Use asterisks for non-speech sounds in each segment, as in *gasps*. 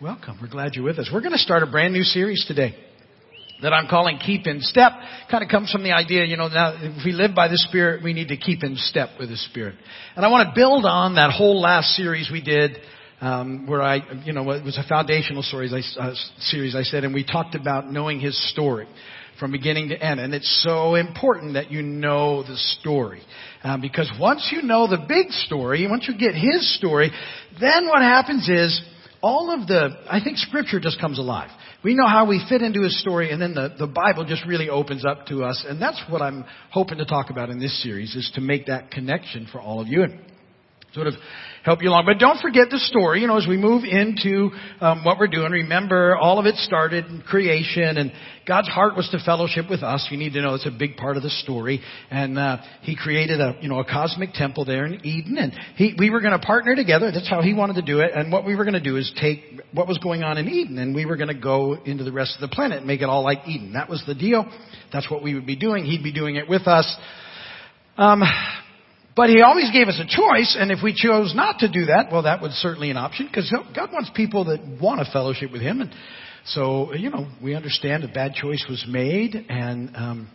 Welcome. We're glad you're with us. We're going to start a brand new series today that I'm calling Keep in Step. Kind of comes from the idea, you know, now if we live by the Spirit, we need to keep in step with the Spirit. And I want to build on that whole last series we did, um, where I, you know, it was a foundational series I, uh, series I said, and we talked about knowing His story from beginning to end. And it's so important that you know the story. Um, because once you know the big story, once you get His story, then what happens is, all of the, I think scripture just comes alive. We know how we fit into his story and then the, the Bible just really opens up to us. And that's what I'm hoping to talk about in this series is to make that connection for all of you. And sort of help you along. But don't forget the story, you know, as we move into um, what we're doing. Remember, all of it started in creation, and God's heart was to fellowship with us. You need to know it's a big part of the story. And uh, He created a, you know, a cosmic temple there in Eden, and he, we were going to partner together. That's how He wanted to do it. And what we were going to do is take what was going on in Eden, and we were going to go into the rest of the planet and make it all like Eden. That was the deal. That's what we would be doing. He'd be doing it with us. Um, but he always gave us a choice, and if we chose not to do that, well, that was certainly an option, because God wants people that want a fellowship with Him. And so, you know, we understand a bad choice was made, and um,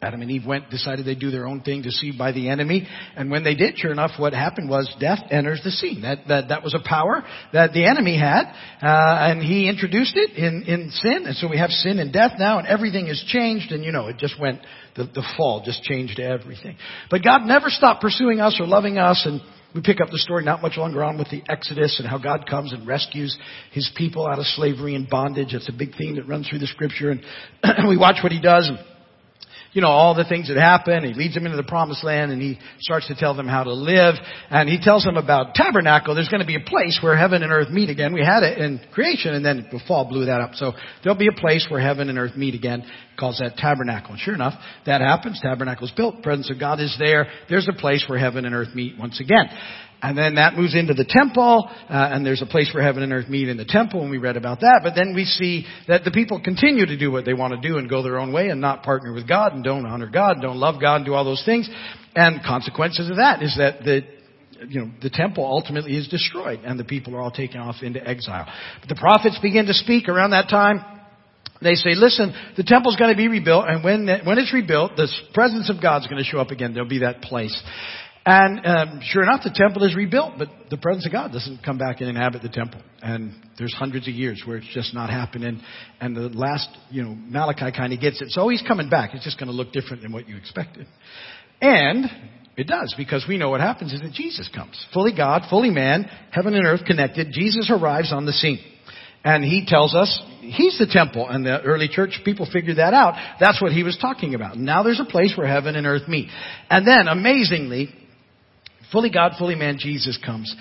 Adam and Eve went, decided they'd do their own thing, deceived by the enemy. And when they did, sure enough, what happened was death enters the scene. That, that, that was a power that the enemy had, uh, and he introduced it in, in sin. And so we have sin and death now, and everything has changed, and you know, it just went, the, the fall just changed everything. But God never stopped pursuing us or loving us, and we pick up the story not much longer on with the Exodus and how God comes and rescues His people out of slavery and bondage. It's a big theme that runs through the scripture, and *clears throat* we watch what He does. And, you know, all the things that happen. He leads them into the promised land and he starts to tell them how to live. And he tells them about tabernacle. There's going to be a place where heaven and earth meet again. We had it in creation and then the fall blew that up. So there'll be a place where heaven and earth meet again. He Calls that tabernacle. And sure enough, that happens. Tabernacle's built. Presence of God is there. There's a place where heaven and earth meet once again. And then that moves into the temple, uh, and there's a place where heaven and earth meet in the temple, and we read about that. But then we see that the people continue to do what they want to do and go their own way and not partner with God and don't honor God and don't love God and do all those things. And consequences of that is that the you know, the temple ultimately is destroyed and the people are all taken off into exile. But the prophets begin to speak around that time. They say, listen, the temple's going to be rebuilt and when, when it's rebuilt, the presence of God's going to show up again. There'll be that place. And um, sure enough, the temple is rebuilt, but the presence of God doesn't come back and inhabit the temple. And there's hundreds of years where it's just not happening. And the last, you know, Malachi kind of gets it. So he's coming back. It's just going to look different than what you expected. And it does, because we know what happens is that Jesus comes. Fully God, fully man, heaven and earth connected. Jesus arrives on the scene. And he tells us he's the temple. And the early church people figured that out. That's what he was talking about. Now there's a place where heaven and earth meet. And then, amazingly, fully God, fully man, Jesus comes.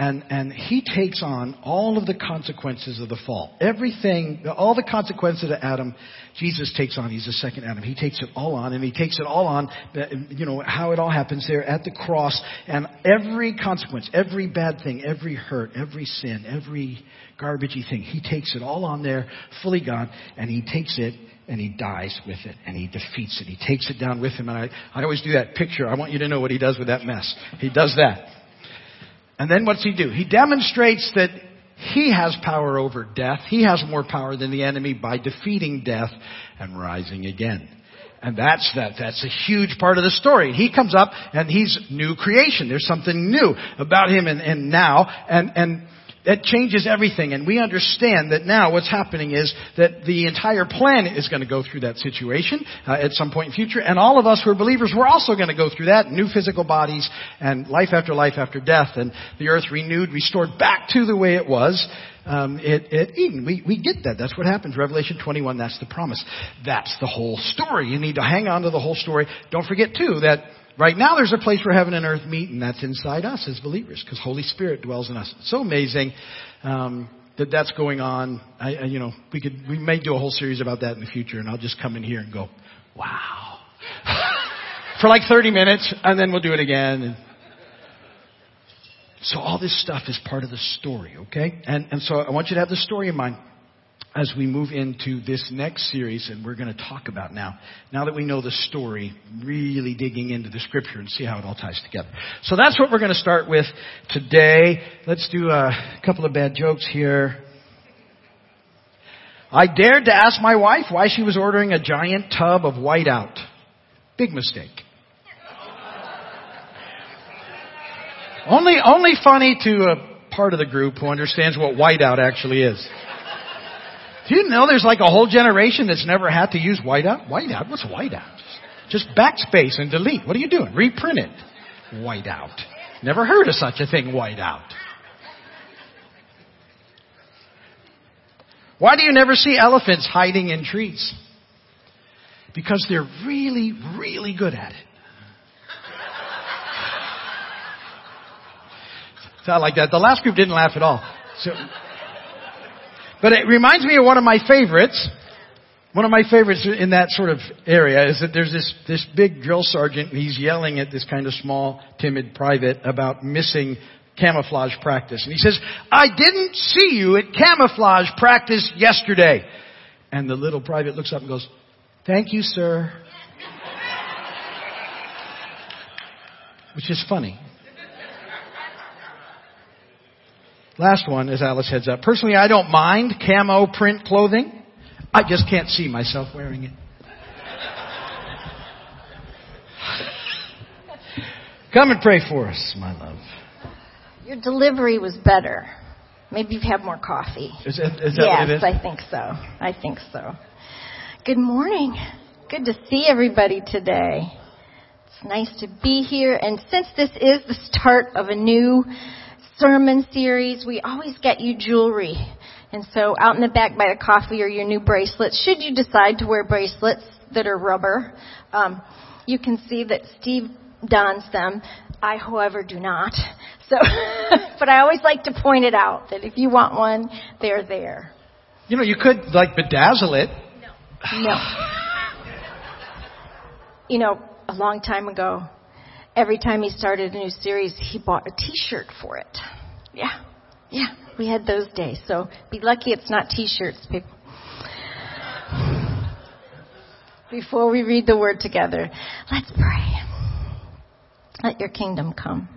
And, and he takes on all of the consequences of the fall. Everything, all the consequences of Adam, Jesus takes on. He's the second Adam. He takes it all on, and he takes it all on, uh, you know, how it all happens there at the cross. And every consequence, every bad thing, every hurt, every sin, every garbagey thing, he takes it all on there, fully God, and he takes it and he dies with it and he defeats it. He takes it down with him. And I, I always do that picture. I want you to know what he does with that mess. He does that. And then what's he do? He demonstrates that he has power over death. He has more power than the enemy by defeating death and rising again. And that's that. That's a huge part of the story. He comes up and he's new creation. There's something new about him and, and now. And, and that changes everything. And we understand that now what's happening is that the entire planet is going to go through that situation uh, at some point in future. And all of us who are believers, we're also going to go through that. New physical bodies and life after life after death and the earth renewed, restored back to the way it was. Um, at, at Eden. We, we get that. That's what happens. Revelation 21, that's the promise. That's the whole story. You need to hang on to the whole story. Don't forget too that Right now there's a place where heaven and earth meet, and that's inside us as believers, because Holy Spirit dwells in us. It's so amazing um, that that's going on. I, I, you know, we could we may do a whole series about that in the future, and I'll just come in here and go, wow, *laughs* for like 30 minutes, and then we'll do it again. And so all this stuff is part of the story, okay? And and so I want you to have the story in mind. As we move into this next series and we're going to talk about now. Now that we know the story, really digging into the scripture and see how it all ties together. So that's what we're going to start with today. Let's do a couple of bad jokes here. I dared to ask my wife why she was ordering a giant tub of whiteout. Big mistake. only, only funny to a part of the group who understands what whiteout actually is. Do you know there's like a whole generation that's never had to use whiteout? Whiteout? What's whiteout? Just backspace and delete. What are you doing? Reprint it. Whiteout. Never heard of such a thing, whiteout. Why do you never see elephants hiding in trees? Because they're really, really good at it. Sound like that. The last group didn't laugh at all. So, but it reminds me of one of my favorites. One of my favorites in that sort of area is that there's this, this big drill sergeant and he's yelling at this kind of small, timid private about missing camouflage practice. And he says, I didn't see you at camouflage practice yesterday. And the little private looks up and goes, thank you, sir. *laughs* Which is funny. Last one as Alice heads up. Personally, I don't mind camo print clothing. I just can't see myself wearing it. Come and pray for us, my love. Your delivery was better. Maybe you've had more coffee. Is that, is that yes, it is? I think so. I think so. Good morning. Good to see everybody today. It's nice to be here. And since this is the start of a new sermon series, we always get you jewelry. And so out in the back by the coffee or your new bracelets, should you decide to wear bracelets that are rubber, um, you can see that Steve dons them. I, however, do not. So, *laughs* but I always like to point it out that if you want one, they're there. You know, you could like bedazzle it. No. *sighs* you know, a long time ago, every time he started a new series, he bought a T-shirt for it. Yeah, yeah, we had those days. So be lucky it's not T-shirts, people. Before we read the word together, let's pray. Let your kingdom come.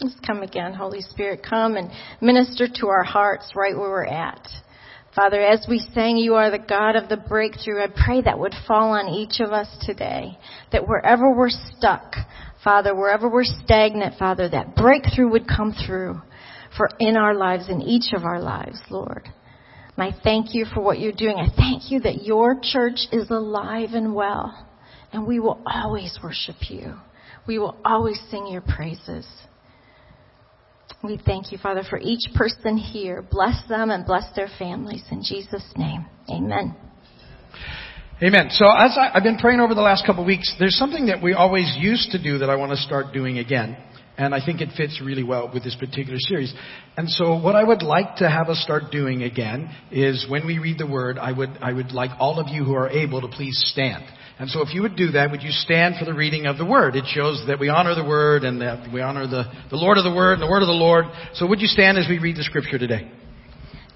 Let's come again, Holy Spirit. Come and minister to our hearts right where we're at. Father, as we sang, you are the God of the breakthrough. I pray that would fall on each of us today. That wherever we're stuck, Father, wherever we're stagnant, Father, that breakthrough would come through for in our lives, in each of our lives, Lord. And I thank you for what you're doing. I thank you that your church is alive and well. And we will always worship you. We will always sing your praises. We thank you, Father, for each person here. Bless them and bless their families. In Jesus' name, amen. Amen. So as I, have been praying over the last couple of weeks, there's something that we always used to do that I want to start doing again. And I think it fits really well with this particular series. And so what I would like to have us start doing again is when we read the word, I would, I would like all of you who are able to please stand. And so if you would do that, would you stand for the reading of the word? It shows that we honor the word and that we honor the, the Lord of the word and the word of the Lord. So would you stand as we read the scripture today?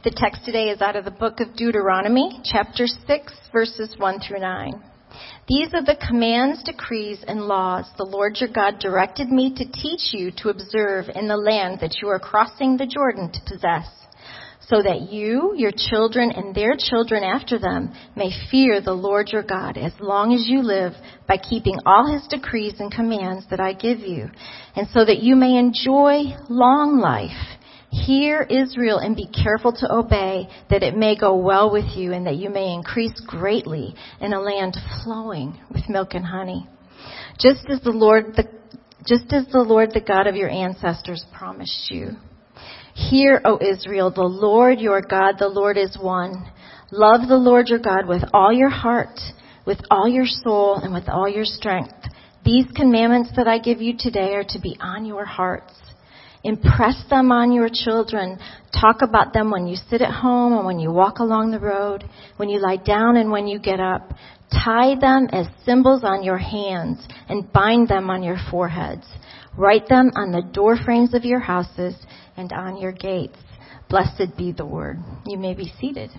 The text today is out of the book of Deuteronomy, chapter 6, verses 1 through 9. These are the commands, decrees, and laws the Lord your God directed me to teach you to observe in the land that you are crossing the Jordan to possess, so that you, your children, and their children after them may fear the Lord your God as long as you live by keeping all his decrees and commands that I give you, and so that you may enjoy long life Hear, Israel, and be careful to obey, that it may go well with you, and that you may increase greatly in a land flowing with milk and honey. Just as the Lord, the, just as the Lord, the God of your ancestors, promised you. Hear, O Israel, the Lord your God, the Lord is one. Love the Lord your God with all your heart, with all your soul, and with all your strength. These commandments that I give you today are to be on your hearts. Impress them on your children. Talk about them when you sit at home and when you walk along the road, when you lie down and when you get up. Tie them as symbols on your hands and bind them on your foreheads. Write them on the door frames of your houses and on your gates. Blessed be the word. You may be seated.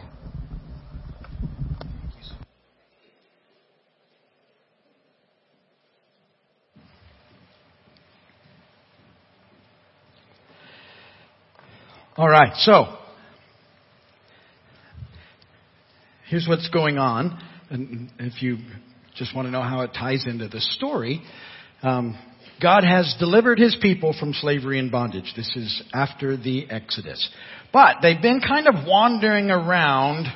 All right, so here's what's going on, and if you just want to know how it ties into the story, um, God has delivered His people from slavery and bondage. This is after the Exodus, but they've been kind of wandering around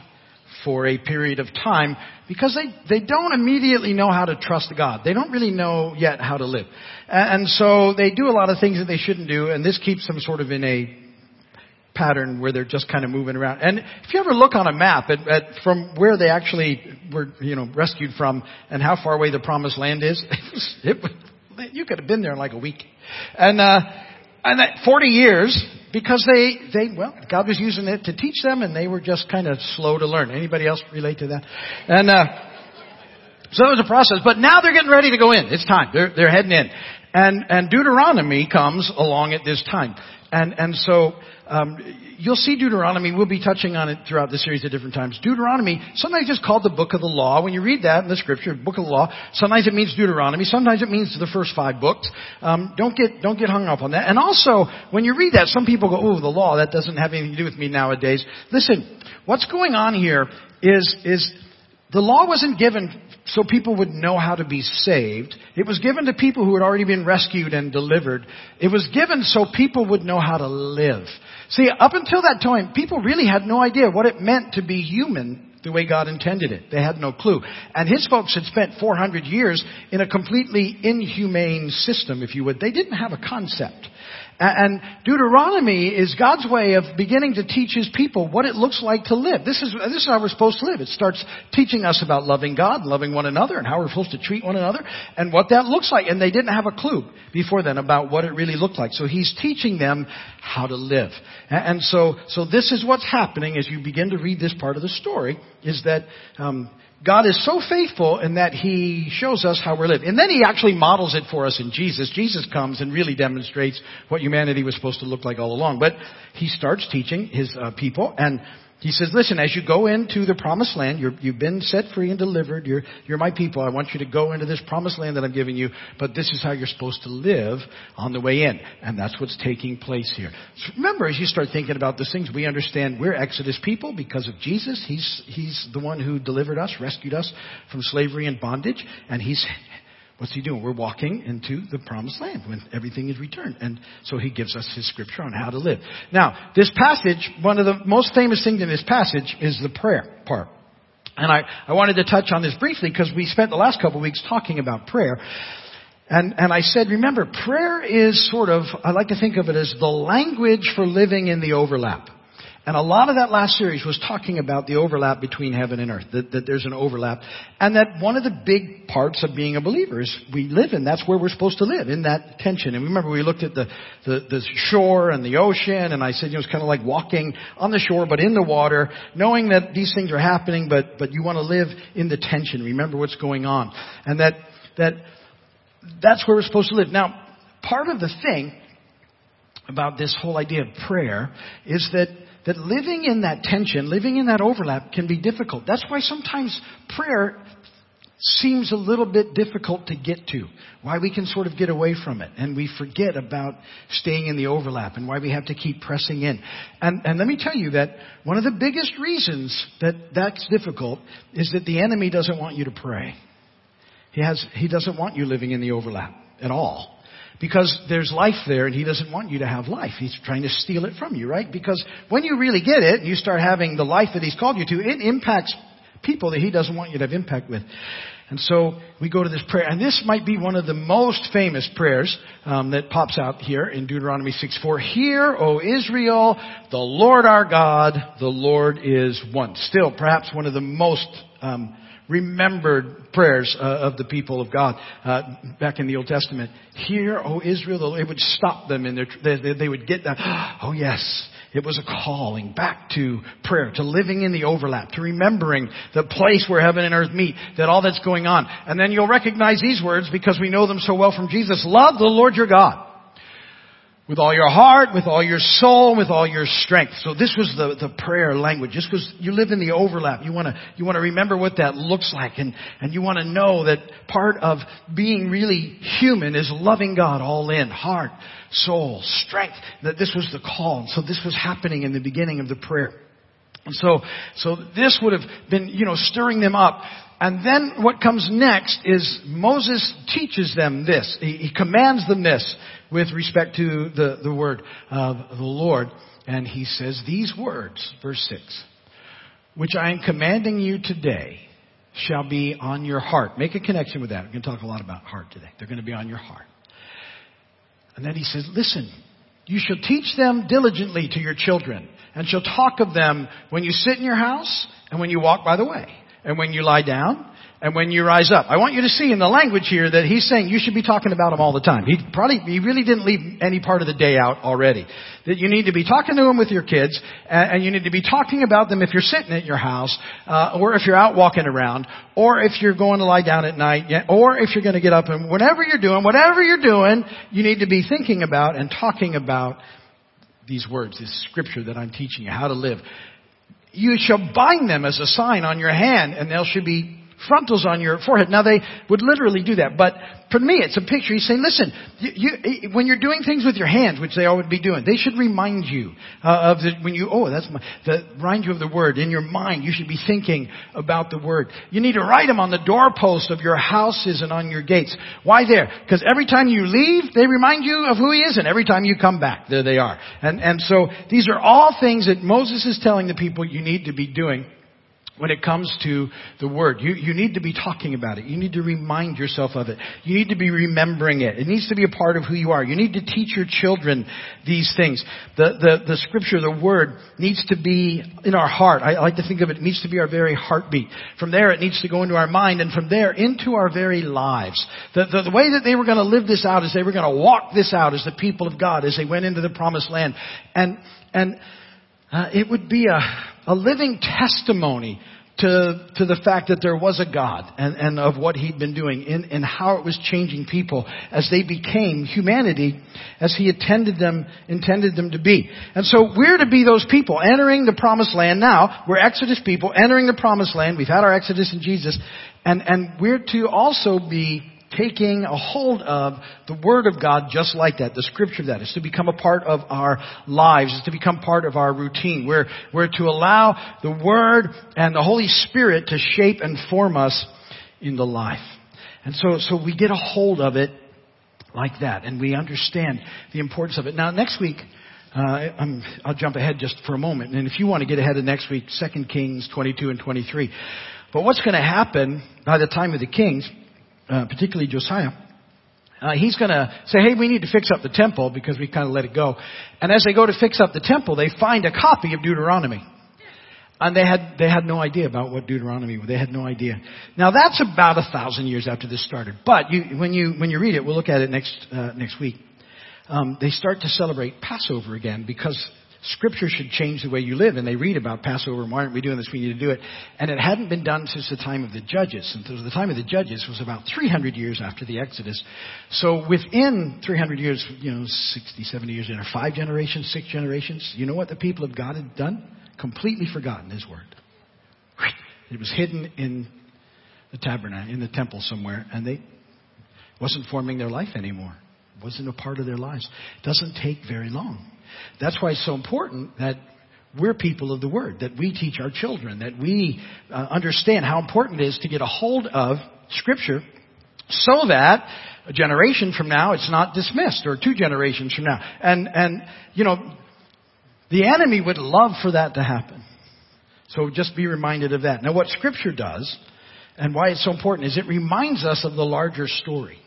for a period of time because they, they don't immediately know how to trust God. They don't really know yet how to live. And, and so they do a lot of things that they shouldn't do, and this keeps them sort of in a pattern where they're just kind of moving around. And if you ever look on a map at, at from where they actually were, you know, rescued from and how far away the promised land is, *laughs* it it, you could have been there in like a week. And, uh, and that 40 years because they, they, well, God was using it to teach them and they were just kind of slow to learn. Anybody else relate to that? And, uh, so it was a process, but now they're getting ready to go in. It's time. They're, they're heading in. And, and Deuteronomy comes along at this time. And, and so, um, you'll see Deuteronomy. We'll be touching on it throughout the series at different times. Deuteronomy, sometimes it's called the book of the law. When you read that in the scripture, book of the law, sometimes it means Deuteronomy. Sometimes it means the first five books. Um, don't get don't get hung up on that. And also, when you read that, some people go, "Oh, the law that doesn't have anything to do with me nowadays." Listen, what's going on here is is the law wasn't given so people would know how to be saved. It was given to people who had already been rescued and delivered. It was given so people would know how to live. See, up until that time, people really had no idea what it meant to be human the way God intended it. They had no clue. And his folks had spent 400 years in a completely inhumane system, if you would. They didn't have a concept. And Deuteronomy is God's way of beginning to teach His people what it looks like to live. This is, this is how we're supposed to live. It starts teaching us about loving God, and loving one another, and how we're supposed to treat one another, and what that looks like. And they didn't have a clue before then about what it really looked like. So He's teaching them how to live. And so, so this is what's happening as you begin to read this part of the story, is that, um, God is so faithful in that He shows us how we're. And then He actually models it for us in Jesus. Jesus comes and really demonstrates what humanity was supposed to look like all along. But He starts teaching His uh, people and he says, listen, as you go into the promised land, you have been set free and delivered. You're, you're my people. I want you to go into this promised land that I'm giving you, but this is how you're supposed to live on the way in. And that's what's taking place here. So remember, as you start thinking about these things, we understand we're Exodus people because of Jesus. He's, he's the one who delivered us, rescued us from slavery and bondage, and he's What's he doing? We're walking into the promised land when everything is returned. And so he gives us his scripture on how to live. Now, this passage, one of the most famous things in this passage is the prayer part. And I, I wanted to touch on this briefly because we spent the last couple of weeks talking about prayer. And, and I said, remember, prayer is sort of, I like to think of it as the language for living in the overlap. And a lot of that last series was talking about the overlap between heaven and earth, that, that, there's an overlap. And that one of the big parts of being a believer is we live in, that's where we're supposed to live, in that tension. And remember we looked at the, the, the shore and the ocean, and I said, you know, it's kind of like walking on the shore, but in the water, knowing that these things are happening, but, but you want to live in the tension, remember what's going on. And that, that, that's where we're supposed to live. Now, part of the thing about this whole idea of prayer is that that living in that tension, living in that overlap can be difficult. That's why sometimes prayer seems a little bit difficult to get to. Why we can sort of get away from it and we forget about staying in the overlap and why we have to keep pressing in. And, and let me tell you that one of the biggest reasons that that's difficult is that the enemy doesn't want you to pray. He has, he doesn't want you living in the overlap at all. Because there's life there and he doesn't want you to have life. He's trying to steal it from you, right? Because when you really get it and you start having the life that he's called you to, it impacts people that he doesn't want you to have impact with. And so we go to this prayer, and this might be one of the most famous prayers um, that pops out here in Deuteronomy 6:4. Hear, O Israel, the Lord our God, the Lord is one. Still, perhaps one of the most um, remembered prayers uh, of the people of God uh, back in the Old Testament. Hear, O Israel, it would stop them in their, they, they would get that, *gasps* oh yes, it was a calling back to prayer, to living in the overlap, to remembering the place where heaven and earth meet, that all that's going on. And then you'll recognize these words because we know them so well from Jesus. Love the Lord your God with all your heart, with all your soul, with all your strength. So this was the, the prayer language. Just because you live in the overlap, you want to you want to remember what that looks like, and and you want to know that part of being really human is loving God all in, heart, soul, strength. That this was the call. So this was happening in the beginning of the prayer. And so, so this would have been, you know, stirring them up. And then what comes next is Moses teaches them this. He, he commands them this with respect to the, the word of the Lord. And he says these words, verse 6, which I am commanding you today shall be on your heart. Make a connection with that. We're going to talk a lot about heart today. They're going to be on your heart. And then he says, listen, you shall teach them diligently to your children and shall talk of them when you sit in your house and when you walk by the way and when you lie down and when you rise up. I want you to see in the language here that he's saying you should be talking about them all the time. He probably, he really didn't leave any part of the day out already. That you need to be talking to them with your kids, and, you need to be talking about them if you're sitting at your house, uh, or if you're out walking around, or if you're going to lie down at night, or if you're going to get up and whatever you're doing, whatever you're doing, you need to be thinking about and talking about these words, this scripture that I'm teaching you, how to live. You shall bind them as a sign on your hand, and they shall be frontlets on your forehead. Now they would literally do that, but for me it's a picture. He's saying, listen, you, you, when you're doing things with your hands, which they all would be doing, they should remind you uh, of the, when you, oh, that's my, the, remind you of the word. In your mind, you should be thinking about the word. You need to write them on the doorpost of your houses and on your gates. Why there? Because every time you leave, they remind you of who he is, and every time you come back, there they are. And, and so these are all things that Moses is telling the people you need to be doing when it comes to the Word. You, you need to be talking about it. You need to remind yourself of it. You need to be remembering it. It needs to be a part of who you are. You need to teach your children these things. The, the, the Scripture, the Word, needs to be in our heart. I, I like to think of it, it needs to be our very heartbeat. From there, it needs to go into our mind, and from there, into our very lives. The, the, the way that they were going to live this out is they were going to walk this out as the people of God as they went into the promised land. And, and, uh, it would be a, a living testimony to, to the fact that there was a God and, and of what He'd been doing and, and how it was changing people as they became humanity as He intended them, intended them to be. And so we're to be those people entering the promised land now. We're Exodus people entering the promised land. We've had our Exodus in Jesus. And, and we're to also be taking a hold of the Word of God just like that, the Scripture that is to become a part of our lives, is to become part of our routine. We're, we're to allow the Word and the Holy Spirit to shape and form us in the life. And so, so we get a hold of it like that, and we understand the importance of it. Now, next week, uh, i will jump ahead just for a moment, and if you want to get ahead of next week, 2 Kings 22 and 23. But what's going to happen by the time of the Kings uh, particularly Josiah, uh, he's going to say, hey, we need to fix up the temple because we kind of let it go. And as they go to fix up the temple, they find a copy of Deuteronomy. And they had, they had no idea about what Deuteronomy was. They had no idea. Now that's about a thousand years after this started. But you, when you, when you read it, we'll look at it next, uh, next week. Um, they start to celebrate Passover again because Scripture should change the way you live. And they read about Passover and why aren't we doing this? We need to do it. And it hadn't been done since the time of the Judges. And the time of the Judges was about 300 years after the Exodus. So within 300 years, you know, 60, 70 years in, five generations, six generations, you know what the people of God had done? Completely forgotten His Word. It was hidden in the tabernacle, in the temple somewhere, and they wasn't forming their life anymore. It wasn't a part of their lives. It doesn't take very long. That's why it's so important that we're people of the Word, that we teach our children, that we uh, understand how important it is to get a hold of Scripture so that a generation from now it's not dismissed or two generations from now. And, and, you know, the enemy would love for that to happen. So just be reminded of that. Now what Scripture does and why it's so important is it reminds us of the larger story.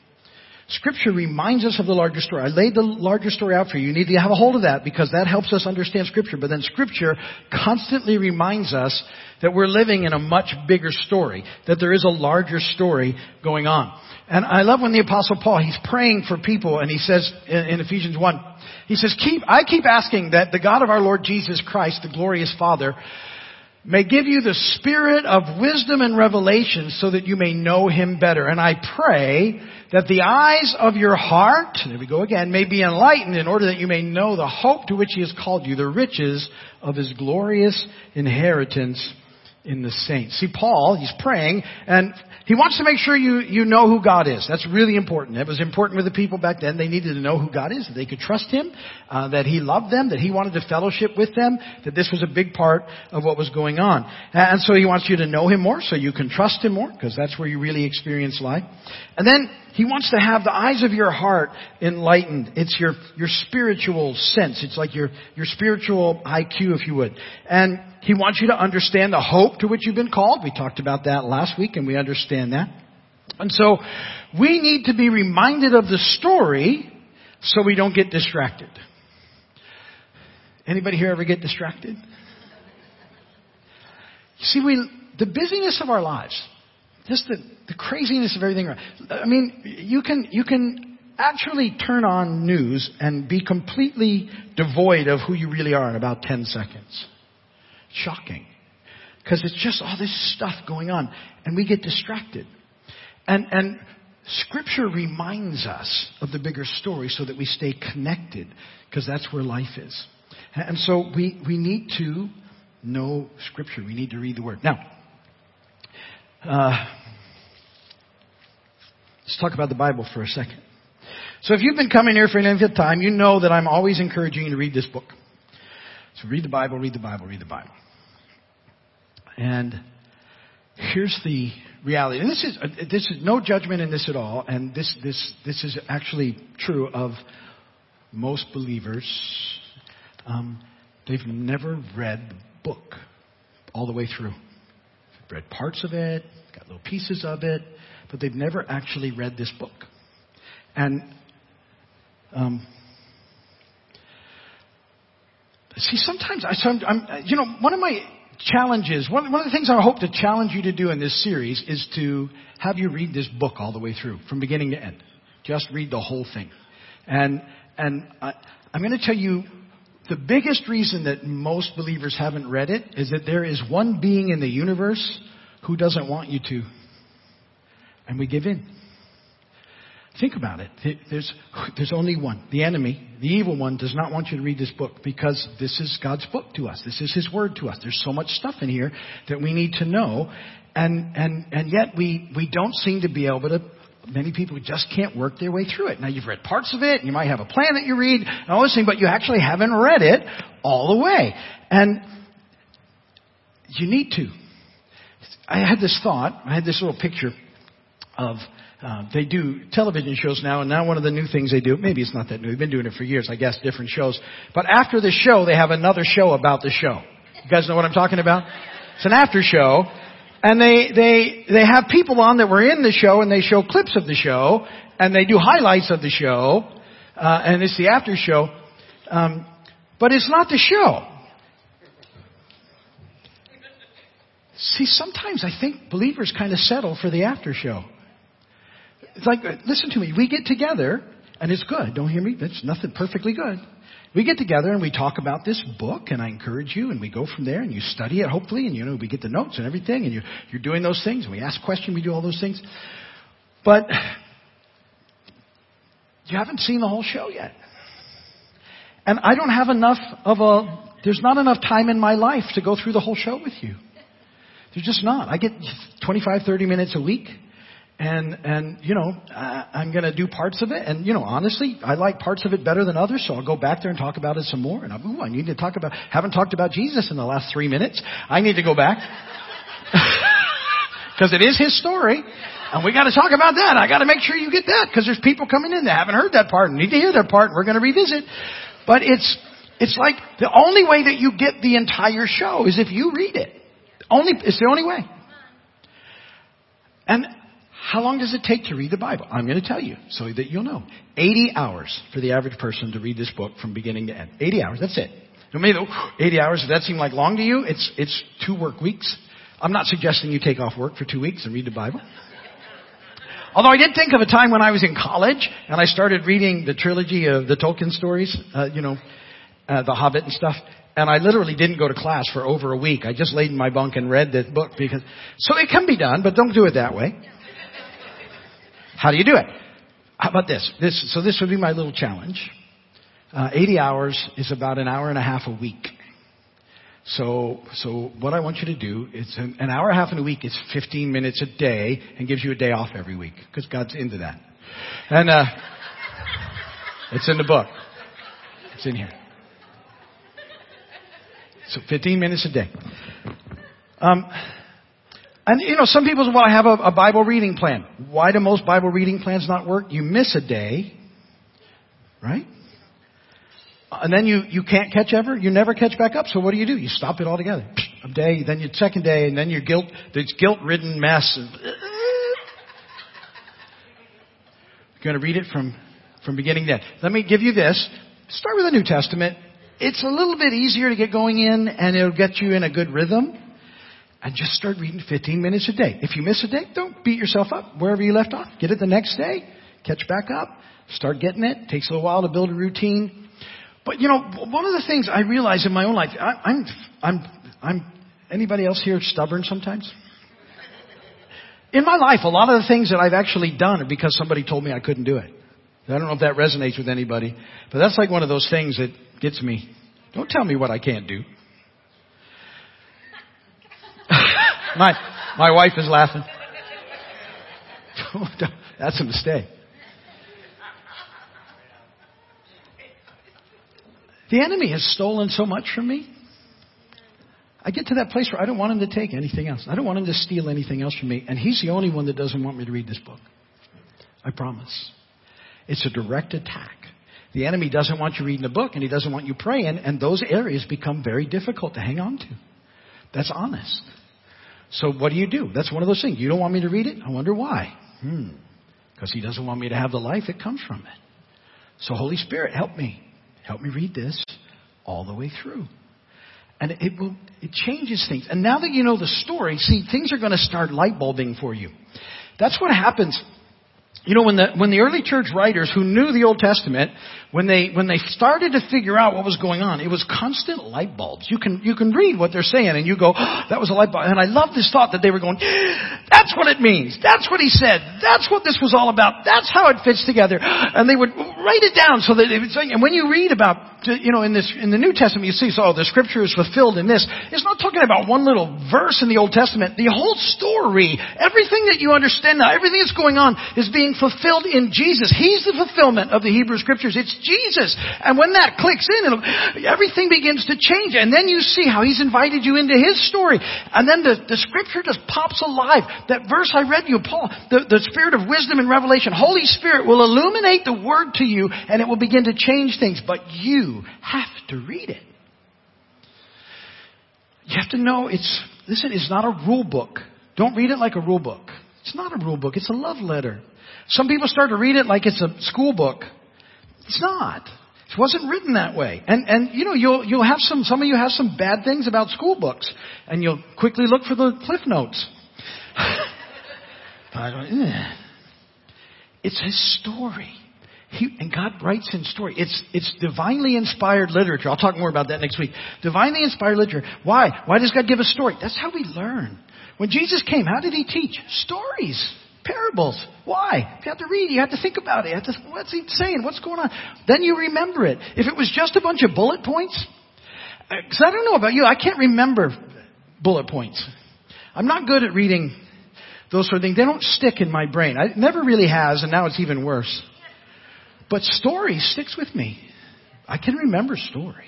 Scripture reminds us of the larger story. I laid the larger story out for you. You need to have a hold of that because that helps us understand Scripture. But then Scripture constantly reminds us that we're living in a much bigger story, that there is a larger story going on. And I love when the Apostle Paul, he's praying for people and he says in, Ephesians 1, he says, keep, I keep asking that the God of our Lord Jesus Christ, the glorious Father, may give you the spirit of wisdom and revelation so that you may know him better. And I pray that the eyes of your heart, there we go again, may be enlightened in order that you may know the hope to which he has called you, the riches of his glorious inheritance in the saints. See, Paul, he's praying, and he wants to make sure you, you know who God is. That's really important. It was important with the people back then. They needed to know who God is, that they could trust Him, uh, that He loved them, that He wanted to fellowship with them, that this was a big part of what was going on. And so He wants you to know Him more so you can trust Him more, because that's where you really experience life. And then He wants to have the eyes of your heart enlightened. It's your, your spiritual sense. It's like your, your spiritual IQ, if you would. And he wants you to understand the hope to which you've been called. We talked about that last week and we understand that. And so we need to be reminded of the story so we don't get distracted. Anybody here ever get distracted? See, we, the busyness of our lives, just the, the craziness of everything. Around. I mean, you can, you can actually turn on news and be completely devoid of who you really are in about 10 seconds shocking. Because it's just all this stuff going on. And we get distracted. And, and Scripture reminds us of the bigger story so that we stay connected. Because that's where life is. And so we, we need to know Scripture. We need to read the Word. Now, uh, let's talk about the Bible for a second. So if you've been coming here for length of time, you know that I'm always encouraging you to read this book. So read the Bible, read the Bible, read the Bible. And here's the reality. And this is, uh, this is no judgment in this at all. And this, this, this is actually true of most believers. Um, they've never read the book all the way through. They've read parts of it, got little pieces of it, but they've never actually read this book. And um, see, sometimes I, I'm, you know, one of my challenges, one, one of the things I hope to challenge you to do in this series is to have you read this book all the way through, from beginning to end. Just read the whole thing. And, and I, I'm going to tell you the biggest reason that most believers haven't read it is that there is one being in the universe who doesn't want you to. And we give in. Think about it. There's, there's only one. The enemy, the evil one, does not want you to read this book because this is God's book to us. This is His word to us. There's so much stuff in here that we need to know. And, and, and yet we, we don't seem to be able to, many people just can't work their way through it. Now you've read parts of it, you might have a plan that you read, and all this thing, but you actually haven't read it all the way. And you need to. I had this thought, I had this little picture of uh, they do television shows now, and now one of the new things they do, maybe it's not that new, they've been doing it for years, I guess, different shows. But after the show, they have another show about the show. You guys know what I'm talking about? It's an after show, and they, they, they have people on that were in the show, and they show clips of the show, and they do highlights of the show, uh, and it's the after show. Um, but it's not the show. See, sometimes I think believers kind of settle for the after show. It's like, listen to me. We get together, and it's good. Don't hear me? It's nothing perfectly good. We get together and we talk about this book, and I encourage you, and we go from there, and you study it, hopefully, and you know, we get the notes and everything, and you're, you're doing those things, and we ask questions, we do all those things. But you haven't seen the whole show yet. And I don't have enough of a, there's not enough time in my life to go through the whole show with you. There's just not. I get 25, 30 minutes a week and and you know I, I'm going to do parts of it, and you know honestly, I like parts of it better than others, so I'll go back there and talk about it some more. And I'm, ooh, I need to talk about haven't talked about Jesus in the last three minutes. I need to go back *laughs* because it is His story, and we got to talk about that. I got to make sure you get that because there's people coming in that haven't heard that part and need to hear that part. And we're going to revisit, but it's it's like the only way that you get the entire show is if you read it. Only it's the only way. And how long does it take to read the Bible? I'm going to tell you so that you'll know. 80 hours for the average person to read this book from beginning to end. 80 hours, that's it. Maybe 80 hours, if that seemed like long to you, it's, it's two work weeks. I'm not suggesting you take off work for two weeks and read the Bible. Although I did think of a time when I was in college and I started reading the trilogy of the Tolkien stories, uh, you know, uh, The Hobbit and stuff. and I literally didn't go to class for over a week. I just laid in my bunk and read the book because, so it can be done, but don't do it that way. How do you do it? How about this? This, so this would be my little challenge. Uh, 80 hours is about an hour and a half a week. So, so what I want you to do is an, an hour and a half in a week is 15 minutes a day and gives you a day off every week because God's into that. And, uh, it's in the book. It's in here. So 15 minutes a day. Um, and you know, some people say, well, I have a, a Bible reading plan. Why do most Bible reading plans not work? You miss a day, right? And then you, you can't catch ever, you never catch back up. So what do you do? You stop it altogether. A day, then your second day, and then your guilt, this guilt-ridden mess. Of, uh, you're going to read it from, from beginning to end. Let me give you this. Start with the New Testament it's a little bit easier to get going in and it'll get you in a good rhythm. And just start reading 15 minutes a day. If you miss a day, don't beat yourself up wherever you left off. Get it the next day. Catch back up. Start getting it. Takes a little while to build a routine. But you know, one of the things I realize in my own life, I, I'm, I'm, I'm, anybody else here stubborn sometimes? In my life, a lot of the things that I've actually done are because somebody told me I couldn't do it. I don't know if that resonates with anybody, but that's like one of those things that gets me. Don't tell me what I can't do. My, my wife is laughing. *laughs* that's a mistake. The enemy has stolen so much from me. I get to that place where I don't want him to take anything else. I don't want him to steal anything else from me. And he's the only one that doesn't want me to read this book. I promise. It's a direct attack. The enemy doesn't want you reading the book and he doesn't want you praying, and those areas become very difficult to hang on to. That's honest. So what do you do? That's one of those things. You don't want me to read it? I wonder why. Hmm. Because he doesn't want me to have the life that comes from it. So Holy Spirit, help me. Help me read this all the way through. And it will, it changes things. And now that you know the story, see, things are going to start light bulbing for you. That's what happens you know, when the, when the early church writers who knew the Old Testament, when they, when they started to figure out what was going on, it was constant light bulbs. You can, you can read what they're saying and you go, oh, that was a light bulb. And I love this thought that they were going, that's what it means. That's what he said. That's what this was all about. That's how it fits together. And they would write it down so that it was, and when you read about, you know, in this, in the New Testament, you see, so oh, the scripture is fulfilled in this. It's not talking about one little verse in the Old Testament. The whole story, everything that you understand now, everything that's going on is being being fulfilled in Jesus. He's the fulfillment of the Hebrew Scriptures. It's Jesus. And when that clicks in, everything begins to change. And then you see how He's invited you into His story. And then the, the Scripture just pops alive. That verse I read you, Paul, the, the Spirit of wisdom and revelation, Holy Spirit will illuminate the Word to you and it will begin to change things. But you have to read it. You have to know it's, listen, it's not a rule book. Don't read it like a rule book. It's not a rule book. It's a love letter. Some people start to read it like it's a school book. It's not. It wasn't written that way. And, and, you know, you'll, you'll have some, some of you have some bad things about school books. And you'll quickly look for the cliff notes. *laughs* it's his story. He, and God writes in story. It's, it's divinely inspired literature. I'll talk more about that next week. Divinely inspired literature. Why? Why does God give a story? That's how we learn. When Jesus came, how did he teach? Stories. Parables. Why? You have to read. You have to think about it. You have to, what's he saying? What's going on? Then you remember it. If it was just a bunch of bullet points, because uh, I don't know about you, I can't remember bullet points. I'm not good at reading those sort of things. They don't stick in my brain. It never really has, and now it's even worse. But story sticks with me. I can remember story.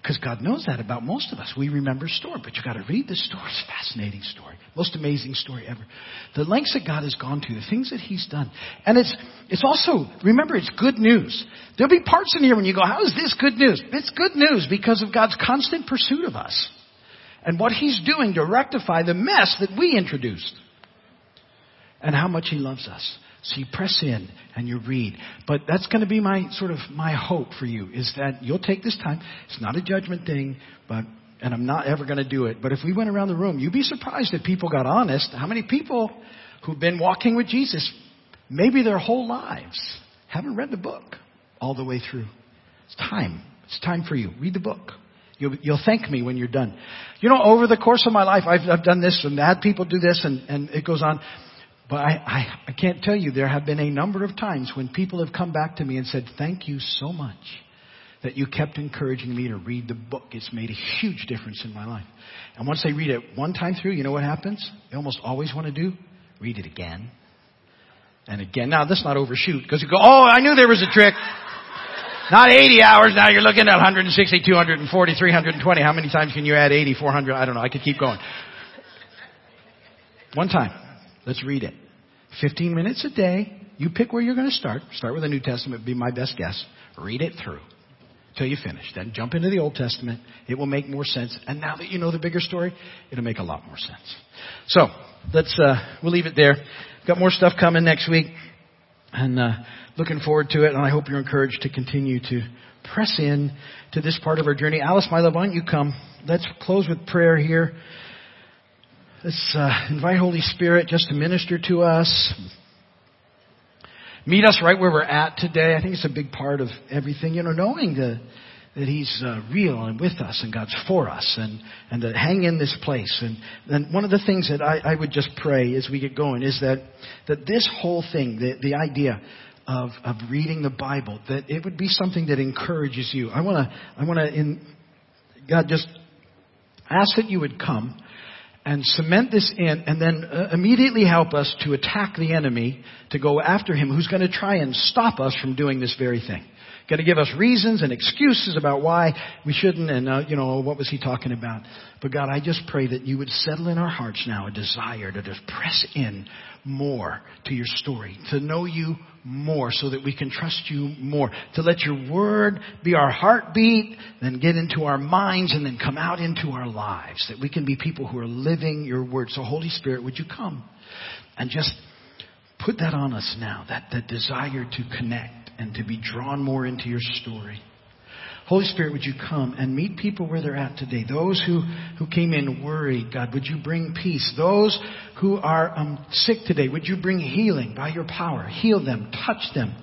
Because God knows that about most of us. We remember story, but you got to read the story. It's a fascinating story. Most amazing story ever. The lengths that God has gone to, the things that He's done. And it's, it's also, remember, it's good news. There'll be parts in here when you go, how is this good news? It's good news because of God's constant pursuit of us. And what He's doing to rectify the mess that we introduced. And how much He loves us. So you press in and you read. But that's going to be my sort of my hope for you is that you'll take this time. It's not a judgment thing, but and I'm not ever going to do it. But if we went around the room, you'd be surprised if people got honest. How many people who've been walking with Jesus, maybe their whole lives, haven't read the book all the way through? It's time. It's time for you. Read the book. You'll, you'll thank me when you're done. You know, over the course of my life, I've, I've done this and had people do this and, and it goes on. But I, I, I can't tell you, there have been a number of times when people have come back to me and said, thank you so much that you kept encouraging me to read the book. It's made a huge difference in my life. And once they read it one time through, you know what happens? They almost always want to do? Read it again. And again. Now, let's not overshoot because you go, oh, I knew there was a trick. Not 80 hours. Now you're looking at 160, 240, 320. How many times can you add 80, 400? I don't know. I could keep going. One time. Let's read it. 15 minutes a day. You pick where you're going to start. Start with the New Testament, be my best guess. Read it through till you finish. Then jump into the Old Testament. It will make more sense. And now that you know the bigger story, it'll make a lot more sense. So let's uh, we'll leave it there. Got more stuff coming next week, and uh, looking forward to it. And I hope you're encouraged to continue to press in to this part of our journey. Alice, my love, why don't you come? Let's close with prayer here. Let's uh, invite Holy Spirit just to minister to us. Meet us right where we're at today. I think it's a big part of everything. You know, knowing the, that He's uh, real and with us and God's for us and, and to hang in this place. And, and one of the things that I, I would just pray as we get going is that, that this whole thing, the, the idea of, of reading the Bible, that it would be something that encourages you. I want to, I want to, in, God, just ask that you would come and cement this in and then uh, immediately help us to attack the enemy to go after him who's going to try and stop us from doing this very thing. Going to give us reasons and excuses about why we shouldn't and, uh, you know, what was he talking about? But God, I just pray that you would settle in our hearts now a desire to just press in more to your story, to know you more so that we can trust you more, to let your word be our heartbeat, then get into our minds and then come out into our lives, that we can be people who are living your word. So Holy Spirit, would you come and just put that on us now, that, that desire to connect and to be drawn more into your story. Holy Spirit, would you come and meet people where they're at today? Those who, who came in worried, God, would you bring peace? Those who are um, sick today, would you bring healing by your power? Heal them, touch them.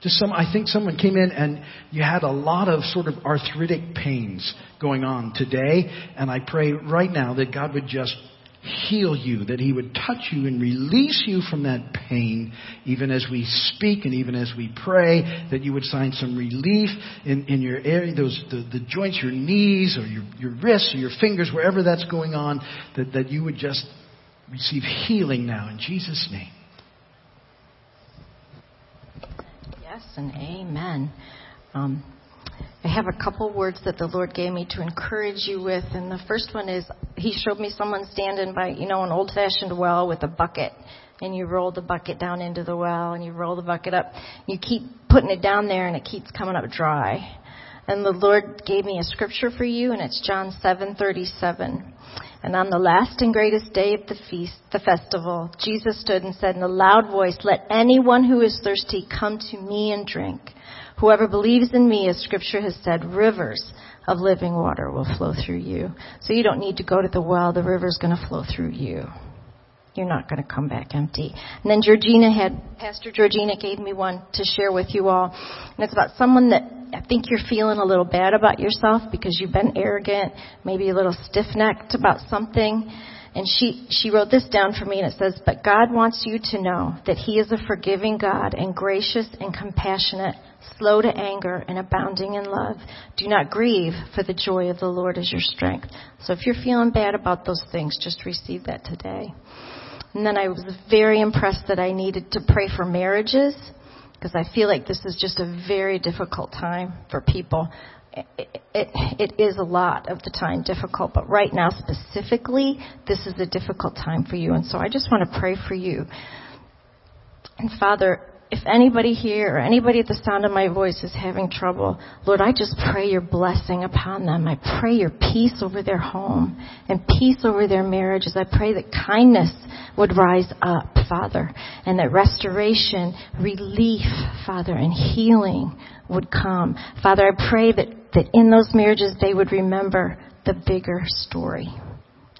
Just some, I think someone came in and you had a lot of sort of arthritic pains going on today, and I pray right now that God would just heal you, that He would touch you and release you from that pain, even as we speak and even as we pray, that you would find some relief in, in your area, those, the, the joints, your knees or your, your wrists or your fingers, wherever that's going on, that, that you would just receive healing now in Jesus' name. Yes, and amen. Um, I have a couple words that the Lord gave me to encourage you with. And the first one is He showed me someone standing by, you know, an old fashioned well with a bucket. And you roll the bucket down into the well and you roll the bucket up. You keep putting it down there and it keeps coming up dry. And the Lord gave me a scripture for you and it's John 7:37. And on the last and greatest day of the feast, the festival, Jesus stood and said in a loud voice, "Let anyone who is thirsty come to me and drink." Whoever believes in me, as scripture has said, rivers of living water will flow through you. So you don't need to go to the well. The river's going to flow through you. You're not going to come back empty. And then Georgina had, Pastor Georgina gave me one to share with you all. And it's about someone that I think you're feeling a little bad about yourself because you've been arrogant, maybe a little stiff-necked about something. And she, she wrote this down for me and it says, But God wants you to know that He is a forgiving God and gracious and compassionate, slow to anger and abounding in love. Do not grieve, for the joy of the Lord is your strength. So if you're feeling bad about those things, just receive that today. And then I was very impressed that I needed to pray for marriages because I feel like this is just a very difficult time for people. It, it, it is a lot of the time difficult, but right now specifically, this is a difficult time for you. And so I just want to pray for you. And Father, if anybody here or anybody at the sound of my voice is having trouble, Lord, I just pray your blessing upon them. I pray your peace over their home and peace over their marriages. I pray that kindness would rise up, Father, and that restoration, relief, Father, and healing would come. Father, I pray that, that in those marriages they would remember the bigger story.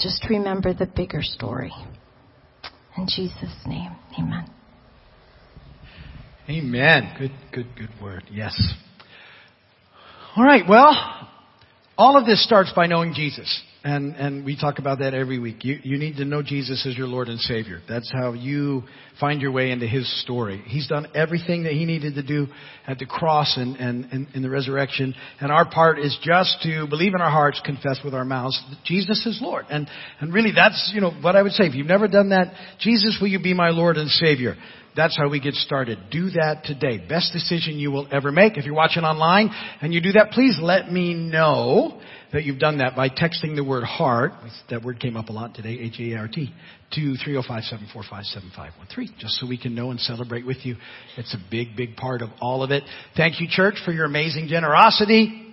Just remember the bigger story. In Jesus' name, amen. Amen. Good, good, good word. Yes. All right. Well, all of this starts by knowing Jesus. And, and we talk about that every week. You, you need to know Jesus as your Lord and Savior. That's how you find your way into His story. He's done everything that He needed to do at the cross and, and, and in the resurrection. And our part is just to believe in our hearts, confess with our mouths that Jesus is Lord. And, and really that's, you know, what I would say. If you've never done that, Jesus, will you be my Lord and Savior? That's how we get started. Do that today. Best decision you will ever make. If you're watching online and you do that, please let me know that you've done that by texting the word heart. That word came up a lot today, H-A-R-T, to 305-745-7513, just so we can know and celebrate with you. It's a big, big part of all of it. Thank you, church, for your amazing generosity.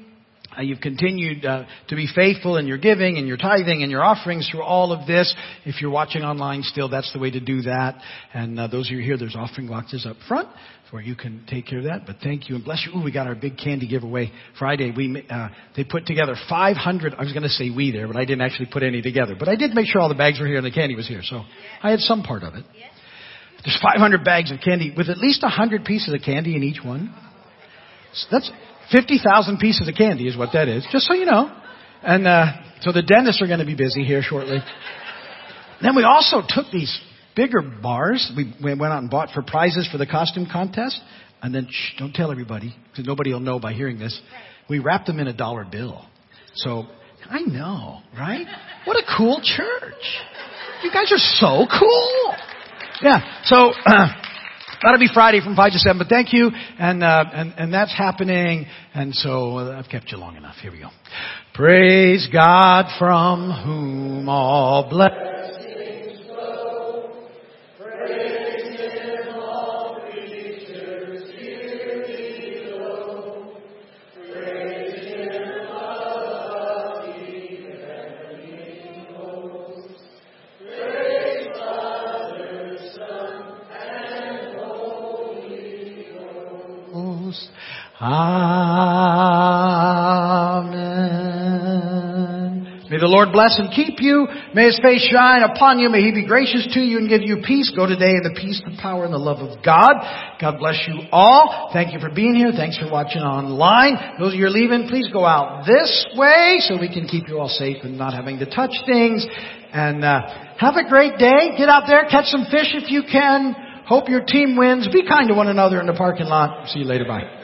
Uh, you've continued uh, to be faithful in your giving and your tithing and your offerings through all of this. If you're watching online still, that's the way to do that. And uh, those of you here, there's offering boxes up front where you can take care of that. But thank you and bless you. Ooh, we got our big candy giveaway Friday. We uh, they put together 500. I was going to say we there, but I didn't actually put any together. But I did make sure all the bags were here and the candy was here, so I had some part of it. There's 500 bags of candy with at least 100 pieces of candy in each one. So that's 50,000 pieces of candy is what that is, just so you know. And uh, so the dentists are going to be busy here shortly. Then we also took these bigger bars. We, we went out and bought for prizes for the costume contest. And then, shh, don't tell everybody, because nobody will know by hearing this. We wrapped them in a dollar bill. So, I know, right? What a cool church. You guys are so cool. Yeah, so, uh, *clears throat* That'll be Friday from 5 to 7, but thank you. And, uh, and, and that's happening. And so uh, I've kept you long enough. Here we go. Praise God from whom all blessings Lord bless and keep you. May His face shine upon you. May He be gracious to you and give you peace. Go today in the peace, the power, and the love of God. God bless you all. Thank you for being here. Thanks for watching online. Those of you are leaving, please go out this way so we can keep you all safe and not having to touch things. And uh, have a great day. Get out there, catch some fish if you can. Hope your team wins. Be kind to one another in the parking lot. See you later. Bye.